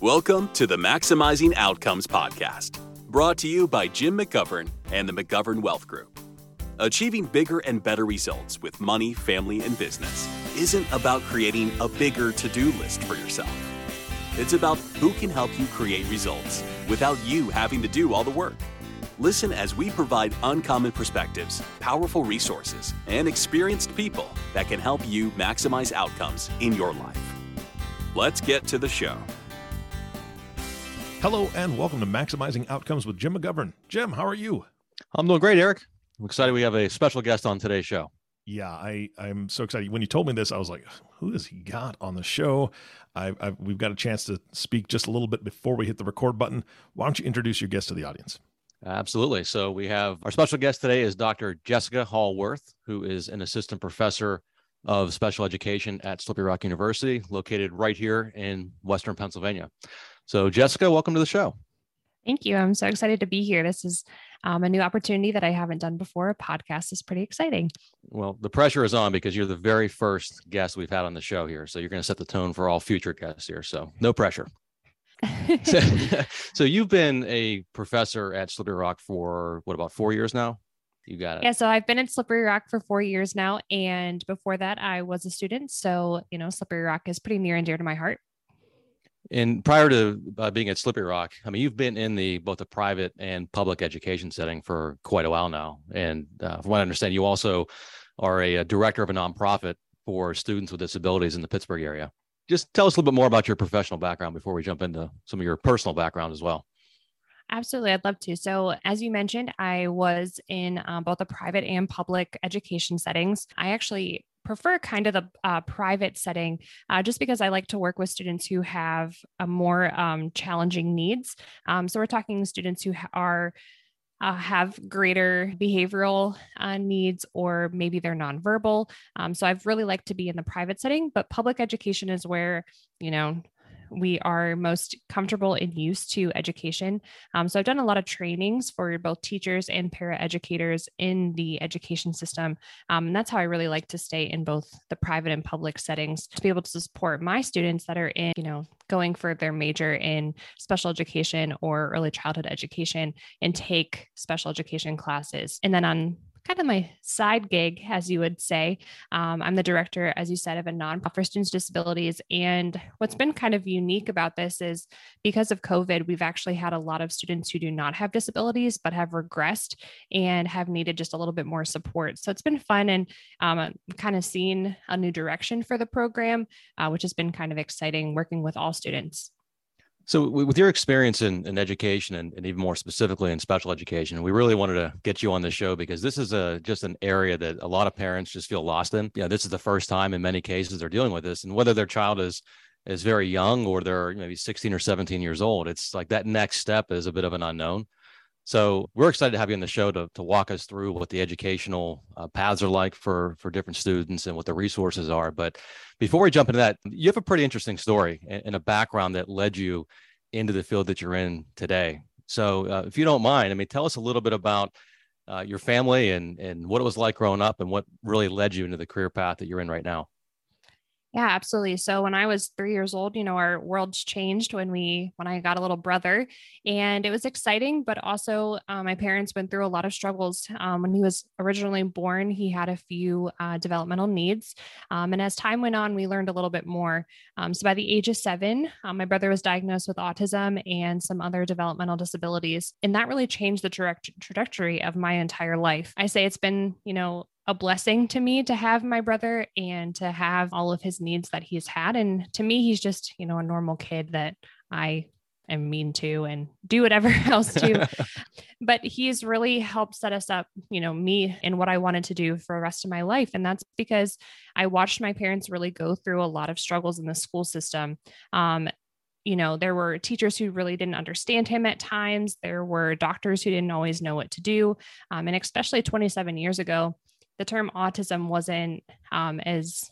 Welcome to the Maximizing Outcomes podcast, brought to you by Jim McGovern and the McGovern Wealth Group. Achieving bigger and better results with money, family, and business isn't about creating a bigger to do list for yourself. It's about who can help you create results without you having to do all the work. Listen as we provide uncommon perspectives, powerful resources, and experienced people that can help you maximize outcomes in your life. Let's get to the show. Hello and welcome to Maximizing Outcomes with Jim McGovern. Jim, how are you? I'm doing great, Eric. I'm excited we have a special guest on today's show. Yeah, I I'm so excited. When you told me this, I was like, "Who has he got on the show?" I, I've, we've got a chance to speak just a little bit before we hit the record button. Why don't you introduce your guest to the audience? Absolutely. So we have our special guest today is Dr. Jessica Hall-Wirth, who is an assistant professor of special education at Slippery Rock University, located right here in Western Pennsylvania. So, Jessica, welcome to the show. Thank you. I'm so excited to be here. This is um, a new opportunity that I haven't done before. A podcast is pretty exciting. Well, the pressure is on because you're the very first guest we've had on the show here. So, you're going to set the tone for all future guests here. So, no pressure. so, so, you've been a professor at Slippery Rock for what about four years now? You got it. Yeah. So I've been at Slippery Rock for four years now. And before that, I was a student. So, you know, Slippery Rock is pretty near and dear to my heart. And prior to uh, being at Slippery Rock, I mean, you've been in the both the private and public education setting for quite a while now. And uh, from what I understand, you also are a, a, director of a nonprofit for students with disabilities in the Pittsburgh area. Just tell us a little bit more about your professional background before we jump into some of your personal background as well. Absolutely, I'd love to. So, as you mentioned, I was in um, both the private and public education settings. I actually prefer kind of the uh, private setting uh, just because I like to work with students who have more um, challenging needs. Um, so we're talking students who are uh, have greater behavioral uh, needs or maybe they're nonverbal. Um, so I've really liked to be in the private setting, but public education is where, you know, we are most comfortable and used to education. Um, so I've done a lot of trainings for both teachers and paraeducators in the education system. Um, and that's how I really like to stay in both the private and public settings to be able to support my students that are in, you know, going for their major in special education or early childhood education and take special education classes. And then on kind of my side gig, as you would say. Um, I'm the director, as you said, of a nonprofit for students disabilities. And what's been kind of unique about this is because of COVID, we've actually had a lot of students who do not have disabilities but have regressed and have needed just a little bit more support. So it's been fun and um, kind of seen a new direction for the program, uh, which has been kind of exciting working with all students. So, with your experience in, in education and, and, even more specifically in special education, we really wanted to get you on the show because this is a just an area that a lot of parents just feel lost in. Yeah, this is the first time in many cases they're dealing with this, and whether their child is is very young or they're maybe 16 or 17 years old, it's like that next step is a bit of an unknown. So we're excited to have you on the show to, to walk us through what the educational uh, paths are like for for different students and what the resources are. But before we jump into that, you have a pretty interesting story and, and a background that led you into the field that you're in today. So uh, if you don't mind, I mean, tell us a little bit about uh, your family and and what it was like growing up and what really led you into the career path that you're in right now. Yeah, absolutely. So when I was three years old, you know, our worlds changed when we when I got a little brother, and it was exciting. But also, uh, my parents went through a lot of struggles. Um, when he was originally born, he had a few uh, developmental needs, um, and as time went on, we learned a little bit more. Um, so by the age of seven, um, my brother was diagnosed with autism and some other developmental disabilities, and that really changed the tra- trajectory of my entire life. I say it's been, you know, a blessing to me to have my brother and to have all of his needs that he's had. And to me, he's just, you know, a normal kid that I am mean to and do whatever else to. but he's really helped set us up, you know, me and what I wanted to do for the rest of my life. And that's because I watched my parents really go through a lot of struggles in the school system. Um, you know, there were teachers who really didn't understand him at times. There were doctors who didn't always know what to do. Um, and especially 27 years ago, the term autism wasn't um, as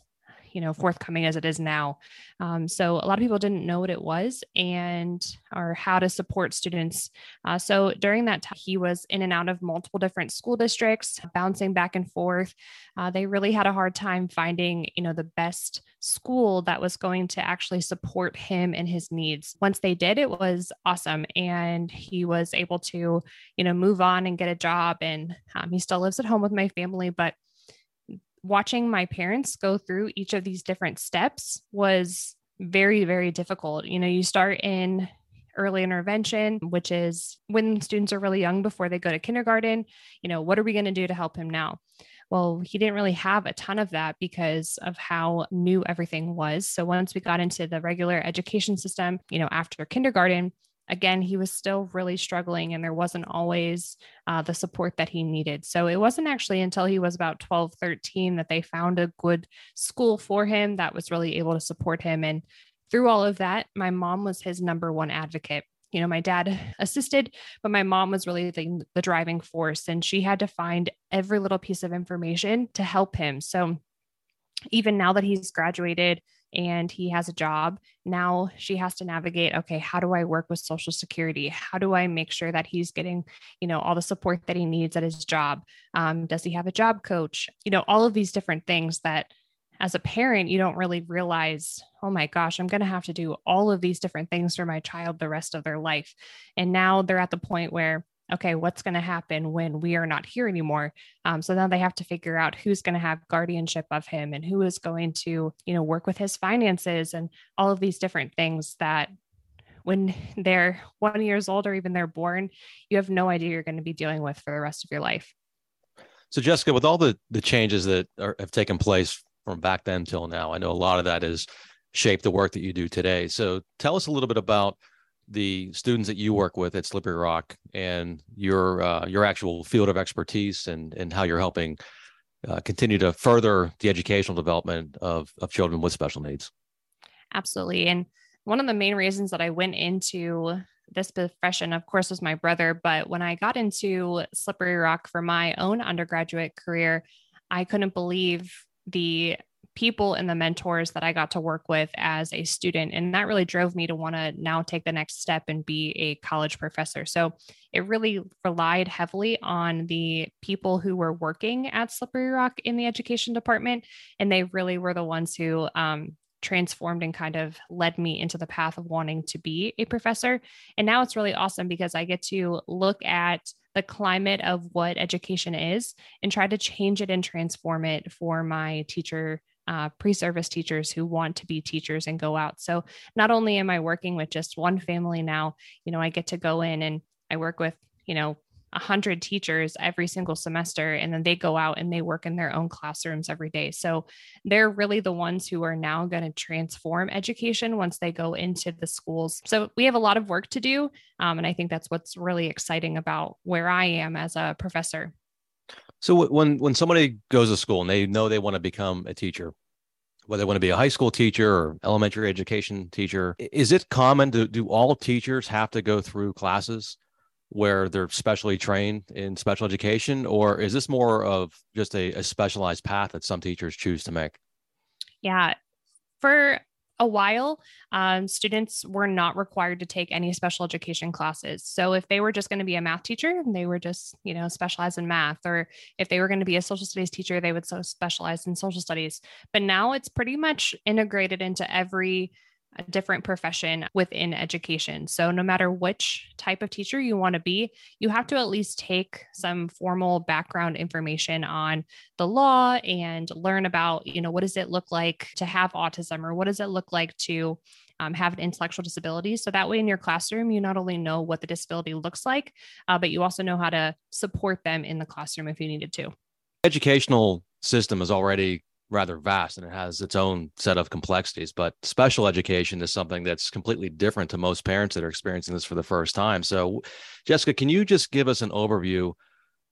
you know forthcoming as it is now. Um, so a lot of people didn't know what it was and or how to support students. Uh, so during that time he was in and out of multiple different school districts bouncing back and forth. Uh, they really had a hard time finding you know the best school that was going to actually support him and his needs. Once they did it was awesome and he was able to you know move on and get a job. And um, he still lives at home with my family but watching my parents go through each of these different steps was very, very difficult. You know, you start in early intervention, which is when students are really young before they go to kindergarten. You know, what are we going to do to help him now? Well, he didn't really have a ton of that because of how new everything was. So once we got into the regular education system, you know, after kindergarten, again, he was still really struggling and there wasn't always uh, the support that he needed. So it wasn't actually until he was about 12, 13 that they found a good school for him that was really able to support him. And through all of that, my mom was his number one advocate. You know, my dad assisted, but my mom was really the, the driving force, and she had to find every little piece of information to help him. So even now that he's graduated, and he has a job. Now she has to navigate, okay, how do I work with social security? How do I make sure that he's getting, you know, all the support that he needs at his job? Um, does he have a job coach? You know, all of these different things that as a parent, you don't really realize, oh my gosh, I'm going to have to do all of these different things for my child the rest of their life. And now they're at the point where okay, what's going to happen when we are not here anymore? Um, so now they have to figure out who's going to have guardianship of him and who is going to, you know, work with his finances and all of these different things that when they're one years old or even they're born, you have no idea you're going to be dealing with for the rest of your life. So Jessica, with all the the changes that are, have taken place from back then till now, I know a lot of that has shaped the work that you do today. So tell us a little bit about the students that you work with at Slippery Rock and your uh, your actual field of expertise and and how you're helping uh, continue to further the educational development of of children with special needs. Absolutely, and one of the main reasons that I went into this profession, of course, was my brother. But when I got into Slippery Rock for my own undergraduate career, I couldn't believe the people and the mentors that I got to work with as a student. And that really drove me to want to now take the next step and be a college professor. So it really relied heavily on the people who were working at Slippery Rock in the education department. And they really were the ones who, um, transformed and kind of led me into the path of wanting to be a professor. And now it's really awesome because I get to look at the climate of what education is and try to change it and transform it for my teacher uh, pre-service teachers who want to be teachers and go out. So not only am I working with just one family now, you know, I get to go in and I work with, you know, a hundred teachers every single semester, and then they go out and they work in their own classrooms every day. So they're really the ones who are now going to transform education once they go into the schools. So we have a lot of work to do, um, and I think that's what's really exciting about where I am as a professor. So when when somebody goes to school and they know they want to become a teacher, whether they want to be a high school teacher or elementary education teacher, is it common to do all teachers have to go through classes where they're specially trained in special education, or is this more of just a, a specialized path that some teachers choose to make? Yeah, for a while, um, students were not required to take any special education classes. So if they were just going to be a math teacher, and they were just, you know, specialized in math. Or if they were going to be a social studies teacher, they would so specialize in social studies. But now it's pretty much integrated into every a different profession within education. So, no matter which type of teacher you want to be, you have to at least take some formal background information on the law and learn about, you know, what does it look like to have autism or what does it look like to um, have an intellectual disability. So that way in your classroom, you not only know what the disability looks like, uh, but you also know how to support them in the classroom if you needed to. Educational system is already rather vast and it has its own set of complexities but special education is something that's completely different to most parents that are experiencing this for the first time so jessica can you just give us an overview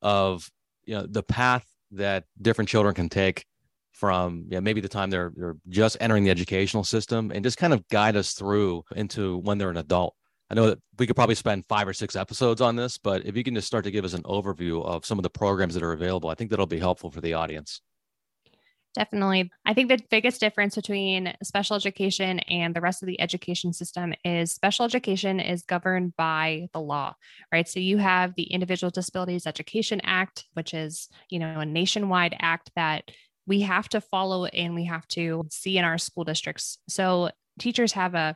of you know the path that different children can take from yeah, maybe the time they're they're just entering the educational system and just kind of guide us through into when they're an adult I know that we could probably spend five or six episodes on this, but if you can just start to give us an overview of some of the programs that are available, I think that'll be helpful for the audience. Definitely. I think the biggest difference between special education and the rest of the education system is special education is governed by the law, right? So you have the Individual Disabilities Education Act, which is, you know, a nationwide act that we have to follow and we have to see in our school districts. So teachers have a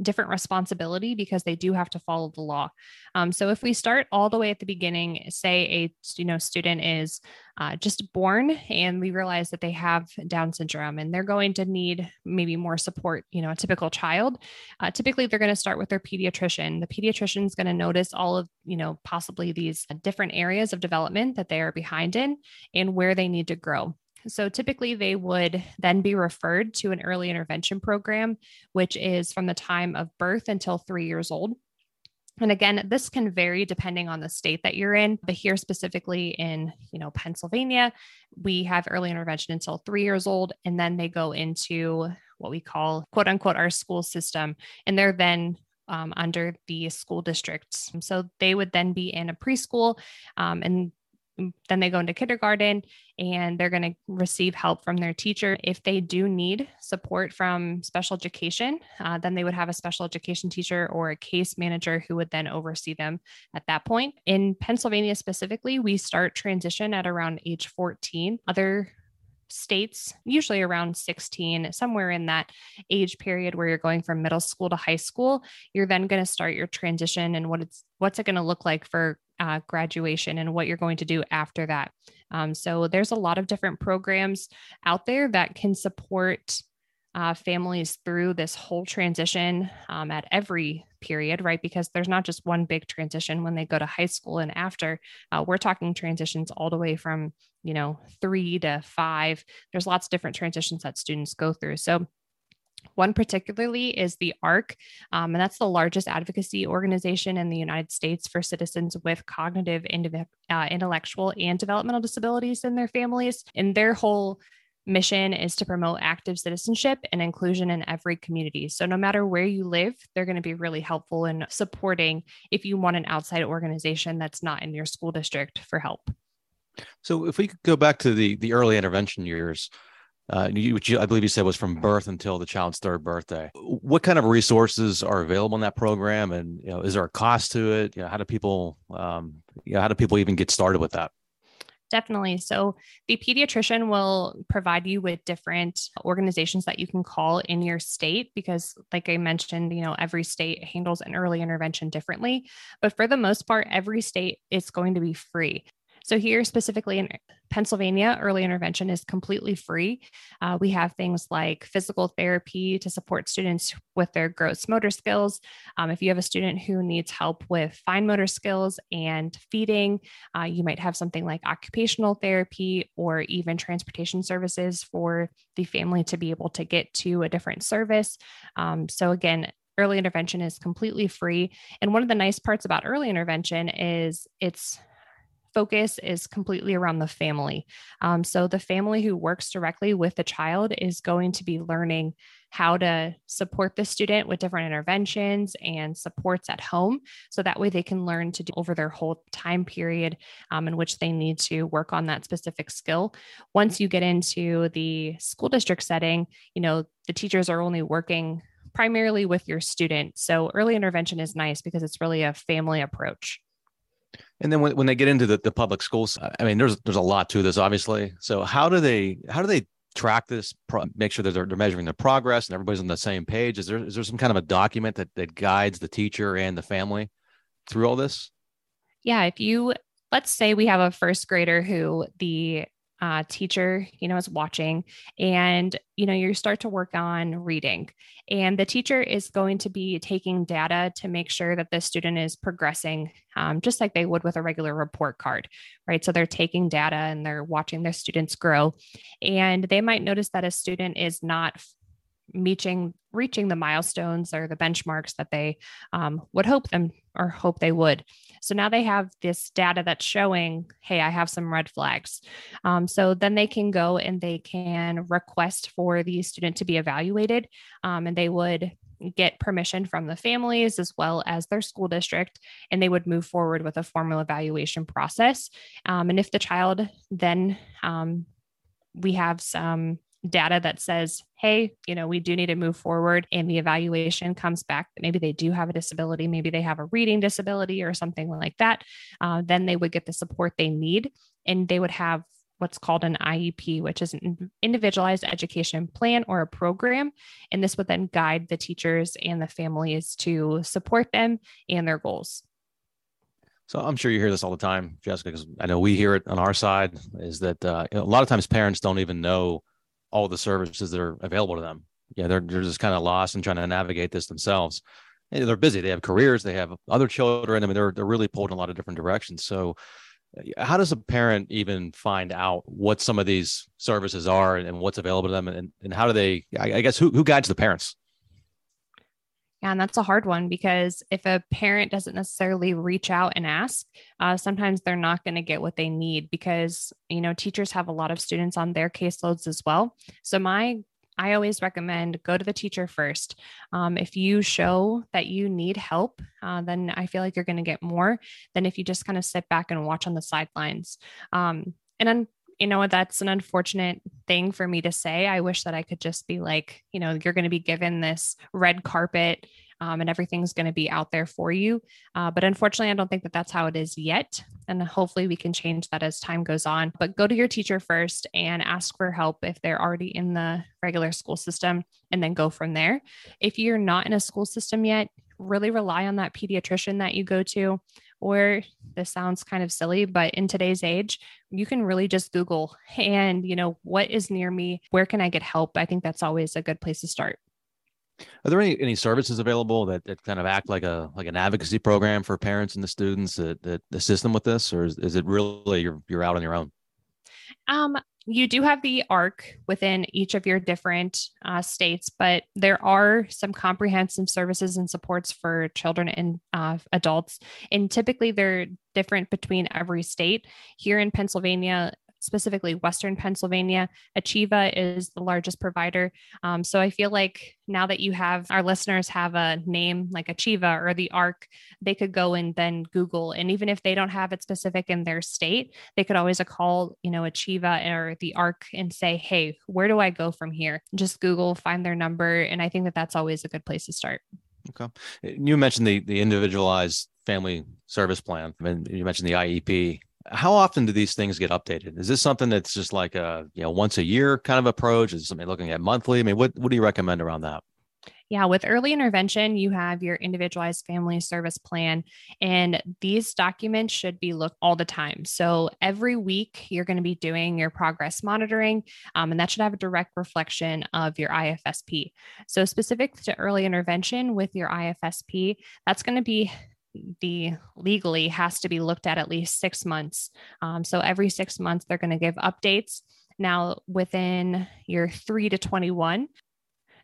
different responsibility because they do have to follow the law. Um, so if we start all the way at the beginning, say a you know student is uh, just born and we realize that they have Down syndrome and they're going to need maybe more support, you know, a typical child. Uh, typically, they're going to start with their pediatrician. The pediatrician is going to notice all of you know possibly these different areas of development that they are behind in and where they need to grow. So typically, they would then be referred to an early intervention program, which is from the time of birth until three years old. And again, this can vary depending on the state that you're in. But here specifically in, you know, Pennsylvania, we have early intervention until three years old, and then they go into what we call quote unquote our school system. And they're then um, under the school districts. So they would then be in a preschool um, and then they go into kindergarten and they're going to receive help from their teacher. If they do need support from special education, uh, then they would have a special education teacher or a case manager who would then oversee them at that point. In Pennsylvania specifically, we start transition at around age 14. Other states, usually around 16, somewhere in that age period where you're going from middle school to high school, you're then going to start your transition and what it's what's it going to look like for uh, graduation and what you're going to do after that. Um, so there's a lot of different programs out there that can support uh, families through this whole transition um, at every period, right? Because there's not just one big transition when they go to high school and after. Uh, we're talking transitions all the way from, you know, three to five. There's lots of different transitions that students go through. So one particularly is the ARC, um, and that's the largest advocacy organization in the United States for citizens with cognitive, uh, intellectual, and developmental disabilities in their families. And their whole mission is to promote active citizenship and inclusion in every community. So, no matter where you live, they're going to be really helpful in supporting if you want an outside organization that's not in your school district for help. So, if we could go back to the the early intervention years, uh, which I believe you said was from birth until the child's third birthday. What kind of resources are available in that program, and you know, is there a cost to it? You know, how do people, um, you know, how do people even get started with that? Definitely. So the pediatrician will provide you with different organizations that you can call in your state because like I mentioned, you know, every state handles an early intervention differently, but for the most part every state is going to be free. So, here specifically in Pennsylvania, early intervention is completely free. Uh, we have things like physical therapy to support students with their gross motor skills. Um, if you have a student who needs help with fine motor skills and feeding, uh, you might have something like occupational therapy or even transportation services for the family to be able to get to a different service. Um, so, again, early intervention is completely free. And one of the nice parts about early intervention is it's focus is completely around the family. Um, so the family who works directly with the child is going to be learning how to support the student with different interventions and supports at home. So that way they can learn to do over their whole time period um, in which they need to work on that specific skill. Once you get into the school district setting, you know, the teachers are only working primarily with your student. So early intervention is nice because it's really a family approach. And then when, when they get into the, the public schools, I mean, there's there's a lot to this, obviously. So how do they how do they track this, pro- make sure that they're, they're measuring their progress and everybody's on the same page? Is there is there some kind of a document that that guides the teacher and the family through all this? Yeah, if you let's say we have a first grader who the uh, teacher, you know, is watching and, you know, you start to work on reading. And the teacher is going to be taking data to make sure that the student is progressing, um, just like they would with a regular report card, right? So they're taking data and they're watching their students grow. And they might notice that a student is not reaching reaching the milestones or the benchmarks that they um, would hope them or hope they would so now they have this data that's showing hey i have some red flags um, so then they can go and they can request for the student to be evaluated um, and they would get permission from the families as well as their school district, and they would move forward with a formal evaluation process. Um, and if the child then um, we have some data that says, hey, you know, we do need to move forward, and the evaluation comes back that maybe they do have a disability, maybe they have a reading disability or something like that, uh, then they would get the support they need and they would have what's called an IEP, which is an individualized education plan or a program. And this would then guide the teachers and the families to support them and their goals. So I'm sure you hear this all the time, Jessica, because I know we hear it on our side. Is that uh, a lot of times parents don't even know all the services that are available to them. Yeah, they're they're just kind of lost and trying to navigate this themselves. And they're busy. They have careers. They have other children. I mean, they're they're really pulled in a lot of different directions. So, uh, how does a parent even find out what some of these services are and what's available to them, and and how do they? I guess who who guides the parents? And that's a hard one because if a parent doesn't necessarily reach out and ask, uh, sometimes they're not going to get what they need because, you know, teachers have a lot of students on their caseloads as well. So, my I always recommend go to the teacher first. Um, if you show that you need help, uh, then I feel like you're going to get more than if you just kind of sit back and watch on the sidelines. Um, and you know, that's an unfortunate thing for me to say. I wish that I could just be like, you know, you're going to be given this red carpet um, and everything's going to be out there for you. Uh, but unfortunately, I don't think that that's how it is yet. And hopefully we can change that as time goes on. But go to your teacher first and ask for help if they're already in the regular school system and then go from there. If you're not in a school system yet, really rely on that pediatrician that you go to or this sounds kind of silly but in today's age you can really just google and you know what is near me? Where can i get help? I think that's always a good place to start. Are there any, any services available that, that kind of act like a like an advocacy program for parents and the students that, that assist them with this or is, is it really you're you're out on your own? Um you do have the ARC within each of your different uh, states, but there are some comprehensive services and supports for children and uh, adults. And typically they're different between every state. Here in Pennsylvania, specifically Western Pennsylvania. Achieva is the largest provider. Um, so I feel like now that you have our listeners have a name like Achieva or the ARC, they could go and then Google. And even if they don't have it specific in their state, they could always call, you know, Achieva or the ARC and say, hey, where do I go from here? Just Google, find their number. And I think that that's always a good place to start. Okay. You mentioned the the individualized family service plan. and you mentioned the IEP how often do these things get updated? Is this something that's just like a you know once a year kind of approach? Is something looking at monthly? I mean, what what do you recommend around that? Yeah, with early intervention, you have your individualized family service plan, and these documents should be looked all the time. So every week, you're going to be doing your progress monitoring, um, and that should have a direct reflection of your IFSP. So, specific to early intervention with your IFSP, that's going to be the legally has to be looked at at least six months. Um, so every six months, they're going to give updates. Now, within your three to 21,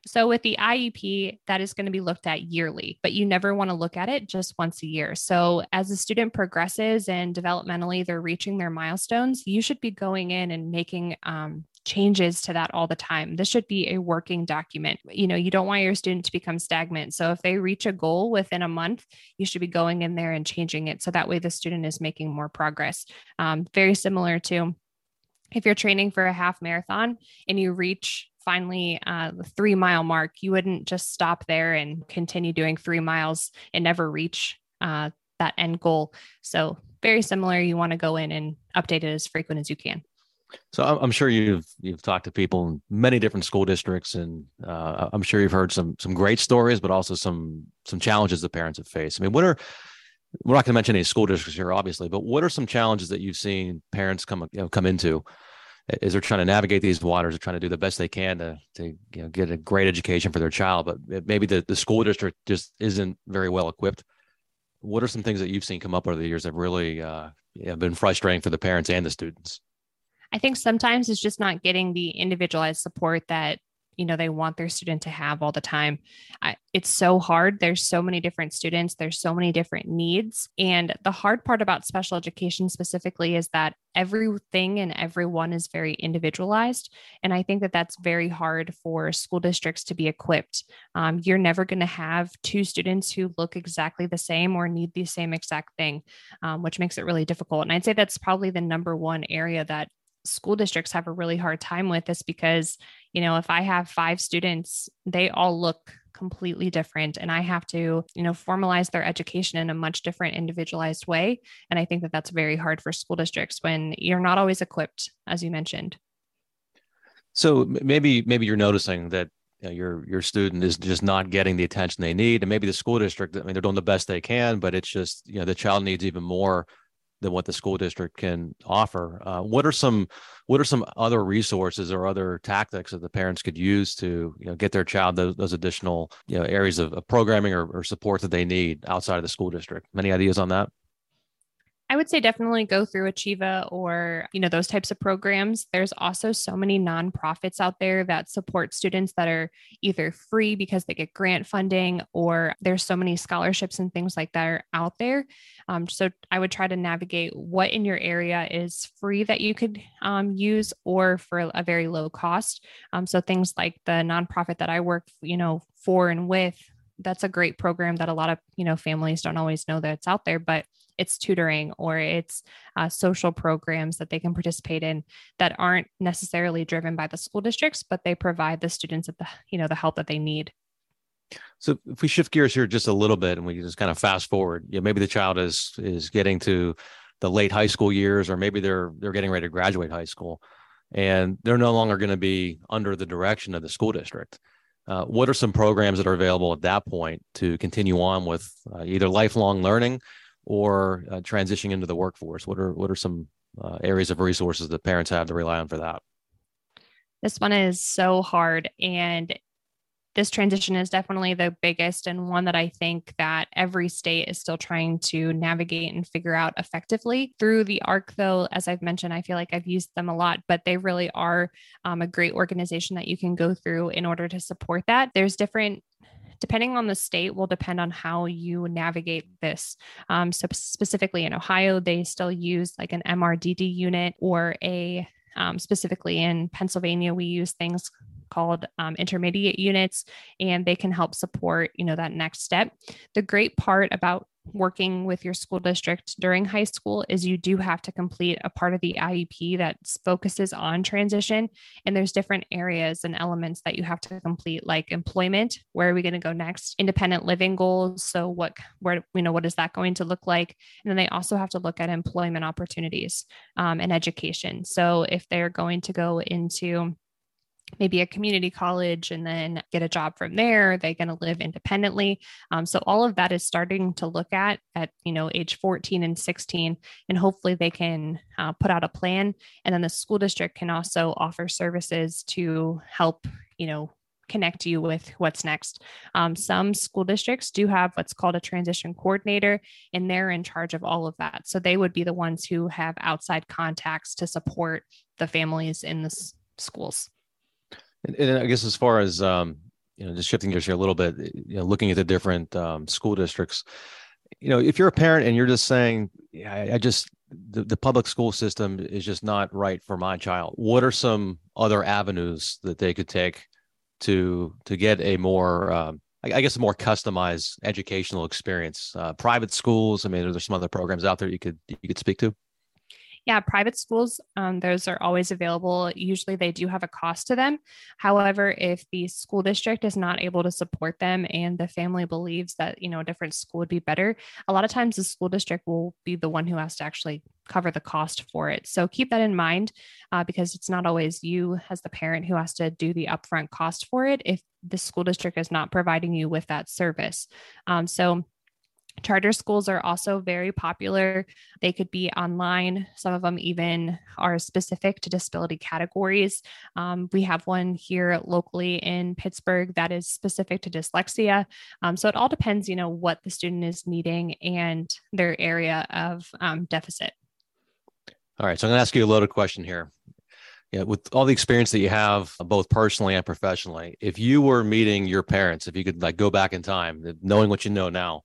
so with the IEP, that is going to be looked at yearly, but you never want to look at it just once a year. So as the student progresses and developmentally they're reaching their milestones, you should be going in and making um, changes to that all the time. This should be a working document. You know, you don't want your student to become stagnant. So if they reach a goal within a month, you should be going in there and changing it. So that way the student is making more progress. Um, very similar to if you're training for a half marathon and you reach finally uh, the three mile mark, you wouldn't just stop there and continue doing three miles and never reach uh, that end goal. So, very similar. You want to go in and update it as frequent as you can. So I'm sure you've you've talked to people in many different school districts, and uh, I'm sure you've heard some some great stories, but also some some challenges the parents have faced. I mean, what are we're not going to mention any school districts here, obviously, but what are some challenges that you've seen parents come you know, come into as they're trying to navigate these waters, they're trying to do the best they can to to you know, get a great education for their child, but maybe the the school district just isn't very well equipped. What are some things that you've seen come up over the years that really uh, have been frustrating for the parents and the students? I think sometimes it's just not getting the individualized support that you know they want their student to have all the time. I, it's so hard. There's so many different students. There's so many different needs. And the hard part about special education specifically is that everything and everyone is very individualized. And i think that that's very hard for school districts to be equipped. Um, you're never going to have two students who look exactly the same or need the same exact thing um, which makes it really difficult. And i'd say that's probably the number one area that school districts have a really hard time with is because, you know, if I have five students, they all look completely different and I have to, you know, formalize their education in a much different individualized way. And I think that that's very hard for school districts when you're not always equipped, as you mentioned. So maybe maybe you're noticing that you know, your your student is just not getting the attention they need, and maybe the school district. I mean, they're doing the best they can, but it's just you know the child needs even more than what the school district can offer. Uh, what are some what are some other resources or other tactics that the parents could use to you know get their child those, those additional you know areas of, of programming or, or support that they need outside of the school district? Many ideas on that? I would say definitely go through Achieva or, you know, those types of programs. There's also so many nonprofits out there that support students that are either free because they get grant funding or there's so many scholarships and things like that are out there. Um, so I would try to navigate what in your area is free that you could um, use or for a very low cost. Um, so things like the nonprofit that I work, you know, for and with that's a great program that a lot of you know families don't always know that it's out there but it's tutoring or it's uh, social programs that they can participate in that aren't necessarily driven by the school districts but they provide the students the you know the help that they need. So if we shift gears here just a little bit and we just kind of fast forward you know, maybe the child is is getting to the late high school years or maybe they're they're getting ready to graduate high school and they're no longer going to be under the direction of the school district. Uh, what are some programs that are available at that point to continue on with uh, either lifelong learning or uh, transitioning into the workforce? What are what are some uh, areas of resources that parents have to rely on for that? This one is so hard, and this transition is definitely the biggest and one that I think that every state is still trying to navigate and figure out effectively. Through the ARC, though, as I've mentioned, I feel like I've used them a lot, but they really are um, a great organization that you can go through in order to support that. There's different depending on the state will depend on how you navigate this. Um, so specifically in ohio they still use like an mrdd unit or a um, specifically in pennsylvania we use things called um, intermediate units and they can help support you know that next step. The great part about working with your school district during high school is you do have to complete a part of the IEP that focuses on transition and there's different areas and elements that you have to complete like employment where are we going to go next independent living goals so what where you know what is that going to look like? And then they also have to look at employment opportunities um, and education. So if they're going to go into maybe a community college and then get a job from there they're going to live independently um, so all of that is starting to look at at you know age 14 and 16 and hopefully they can uh, put out a plan and then the school district can also offer services to help you know connect you with what's next. Um, some school districts do have what's called a transition coordinator, and they're in charge of all of that. So they would be the ones who have outside contacts to support the families in the s- schools. And, and, I guess as far as um, you know, just shifting gears here a little bit, you know, looking at the different um, school districts, you know, if you're a parent and you're just saying, yeah, I, I just the, the public school system is just not right for my child. What are some other avenues that they could take to to get a more um, I guess a more customized educational experience. Uh, private schools. I mean, are there some other programs out there you could you could speak to? Yeah, private schools, um, those are always available. Usually they do have a cost to them. However, if the school district is not able to support them and the family believes that, you know, a different school would be better, a lot of times the school district will be the one who has to actually cover the cost for it. So keep that in mind uh, because it's not always you as the parent who has to do the upfront cost for it if the school district is not providing you with that service. Um, so Charter schools are also very popular. They could be online. Some of them even are specific to disability categories. Um, we have one here locally in Pittsburgh that is specific to dyslexia. Um, so it all depends, you know, what the student is needing and their area of um, deficit. All right. So I'm going to ask you a loaded question here. Yeah, with all the experience that you have, both personally and professionally, if you were meeting your parents, if you could like go back in time, knowing what you know now,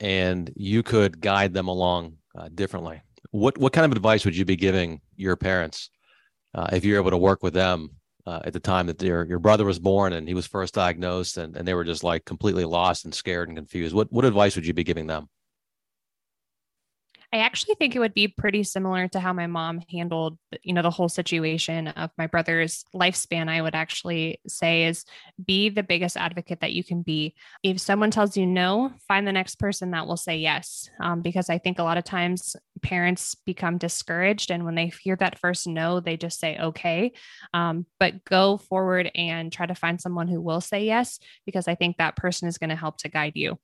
and you could guide them along uh, differently, what what kind of advice would you be giving your parents uh, if you're able to work with them uh, at the time that your your brother was born and he was first diagnosed and, and they were just like completely lost and scared and confused? What what advice would you be giving them? I actually think it would be pretty similar to how my mom handled, you know, the whole situation of my brother's lifespan. I would actually say is be the biggest advocate that you can be. If someone tells you no, find the next person that will say yes. Um, because I think a lot of times parents become discouraged, and when they hear that first no, they just say okay. Um, but go forward and try to find someone who will say yes, because I think that person is going to help to guide you.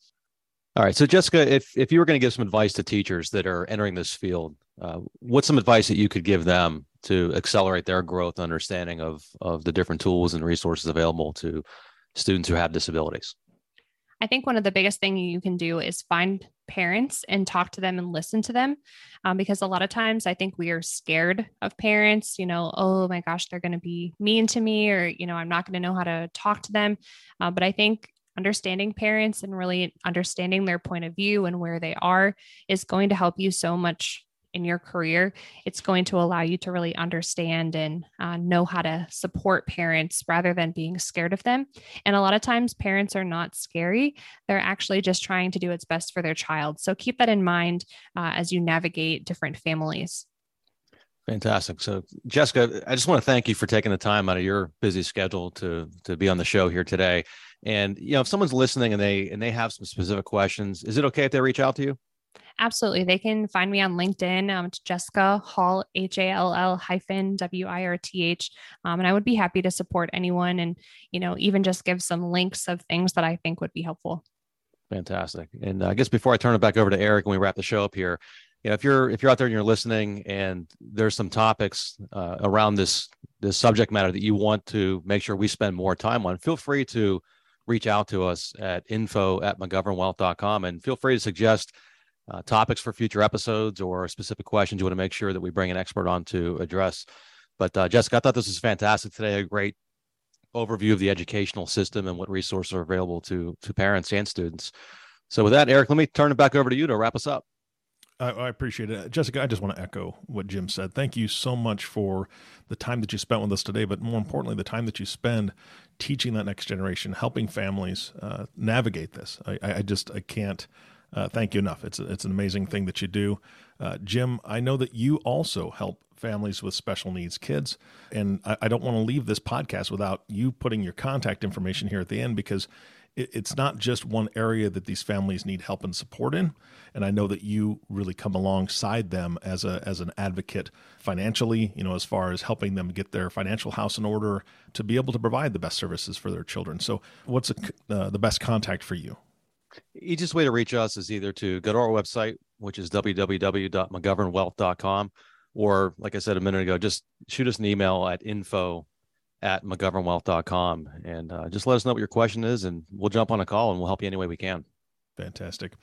All right. So, Jessica, if, if you were going to give some advice to teachers that are entering this field, uh, what's some advice that you could give them to accelerate their growth understanding of, of the different tools and resources available to students who have disabilities? I think one of the biggest things you can do is find parents and talk to them and listen to them. Um, because a lot of times I think we are scared of parents, you know, oh my gosh, they're going to be mean to me, or, you know, I'm not going to know how to talk to them. Uh, but I think understanding parents and really understanding their point of view and where they are is going to help you so much in your career. It's going to allow you to really understand and uh, know how to support parents rather than being scared of them. And a lot of times, parents are not scary, they're actually just trying to do what's best for their child. So keep that in mind uh, as you navigate different families. Fantastic. So, Jessica, I just want to thank you for taking the time out of your busy schedule to to be on the show here today. And you know, if someone's listening and they and they have some specific questions, is it okay if they reach out to you? Absolutely. They can find me on LinkedIn. Um, it's Jessica Hall, H A L L hyphen W I R T H. Um, and I would be happy to support anyone and, you know, even just give some links of things that I think would be helpful. Fantastic. And uh, I guess before I turn it back over to Eric and we wrap the show up here, you know, if you're if you're out there and you're listening and there's some topics uh, around this this subject matter that you want to make sure we spend more time on, feel free to reach out to us at info at mcgovernwealth.com and feel free to suggest uh, topics for future episodes or specific questions you want to make sure that we bring an expert on to address. But uh, Jessica, I thought this was fantastic today. A great overview of the educational system and what resources are available to to parents and students. So with that, Eric, let me turn it back over to you to wrap us up. I, I, appreciate it. Jessica, I just want to echo what Jim said. Thank you so much for the time that you spent with us today, but more importantly, the time that you spend teaching that next generation, helping families uh, navigate this. I, I, just I can't uh, thank you enough. It's a, it's an amazing thing that you do, uh, Jim. I know that you also help families with special needs kids, and I, I don't want to leave this podcast without you putting your contact information here at the end because it's not just one area that these families need help and support in and i know that you really come alongside them as a as an advocate financially you know as far as helping them get their financial house in order to be able to provide the best services for their children. So what's a, uh, the best contact for you? Easiest way to reach us is either to go to our website which is www.mcgovernwealth.com or like i said a minute ago just shoot us an email at info at mcgovernwealth.com and uh, just let us know what your question is and we'll jump on a call and we'll help you any way we can. Fantastic.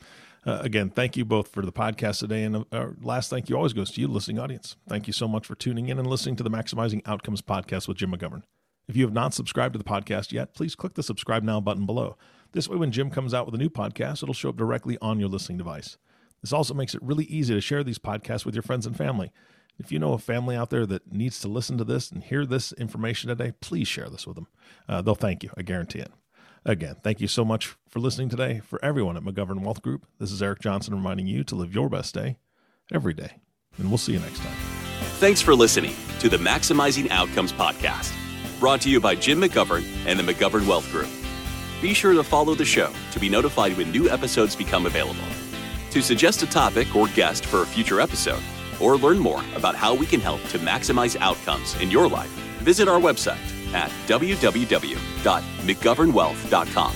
Uh, again, thank you both for the podcast today. And uh, our last thank you always goes to you, listening audience. Thank you so much for tuning in and listening to the Maximizing Outcomes podcast with Jim McGovern. If you have not subscribed to the podcast yet, please click the subscribe now button below. This way, when Jim comes out with a new podcast, it'll show up directly on your listening device. This also makes it really easy to share these podcasts with your friends and family. If you know a family out there that needs to listen to this and hear this information today, please share this with them. Uh, they'll thank you. I guarantee it. Again, thank you so much for listening today. For everyone at McGovern Wealth Group, this is Eric Johnson reminding you to live your best day every day. And we'll see you next time. Thanks for listening to the Maximizing Outcomes podcast, brought to you by Jim McGovern and the McGovern Wealth Group. Be sure to follow the show to be notified when new episodes become available. To suggest a topic or guest for a future episode, or learn more about how we can help to maximize outcomes in your life, visit our website at www.mcgovernwealth.com.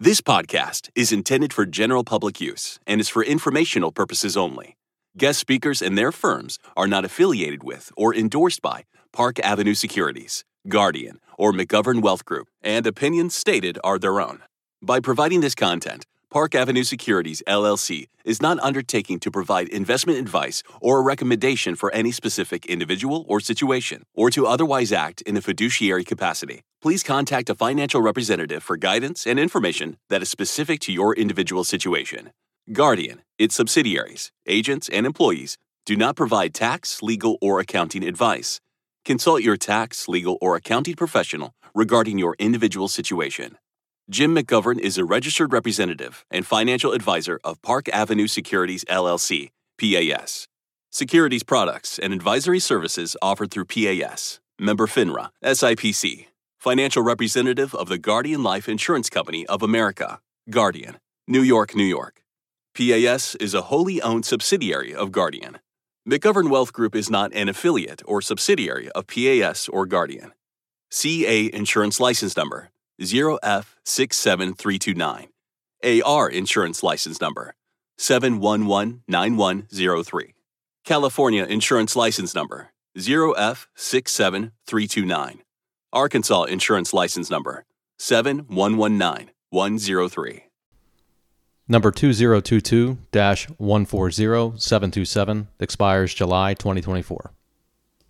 This podcast is intended for general public use and is for informational purposes only. Guest speakers and their firms are not affiliated with or endorsed by Park Avenue Securities, Guardian, or McGovern Wealth Group, and opinions stated are their own. By providing this content, Park Avenue Securities LLC is not undertaking to provide investment advice or a recommendation for any specific individual or situation, or to otherwise act in a fiduciary capacity. Please contact a financial representative for guidance and information that is specific to your individual situation. Guardian, its subsidiaries, agents, and employees do not provide tax, legal, or accounting advice. Consult your tax, legal, or accounting professional regarding your individual situation. Jim McGovern is a registered representative and financial advisor of Park Avenue Securities LLC, PAS. Securities products and advisory services offered through PAS. Member FINRA, SIPC. Financial representative of the Guardian Life Insurance Company of America, Guardian, New York, New York. PAS is a wholly owned subsidiary of Guardian. McGovern Wealth Group is not an affiliate or subsidiary of PAS or Guardian. CA Insurance License Number 0F67329. AR Insurance License Number 7119103. California Insurance License Number 0F67329. Arkansas Insurance License Number 7119103. Number 2022 140727 expires July 2024.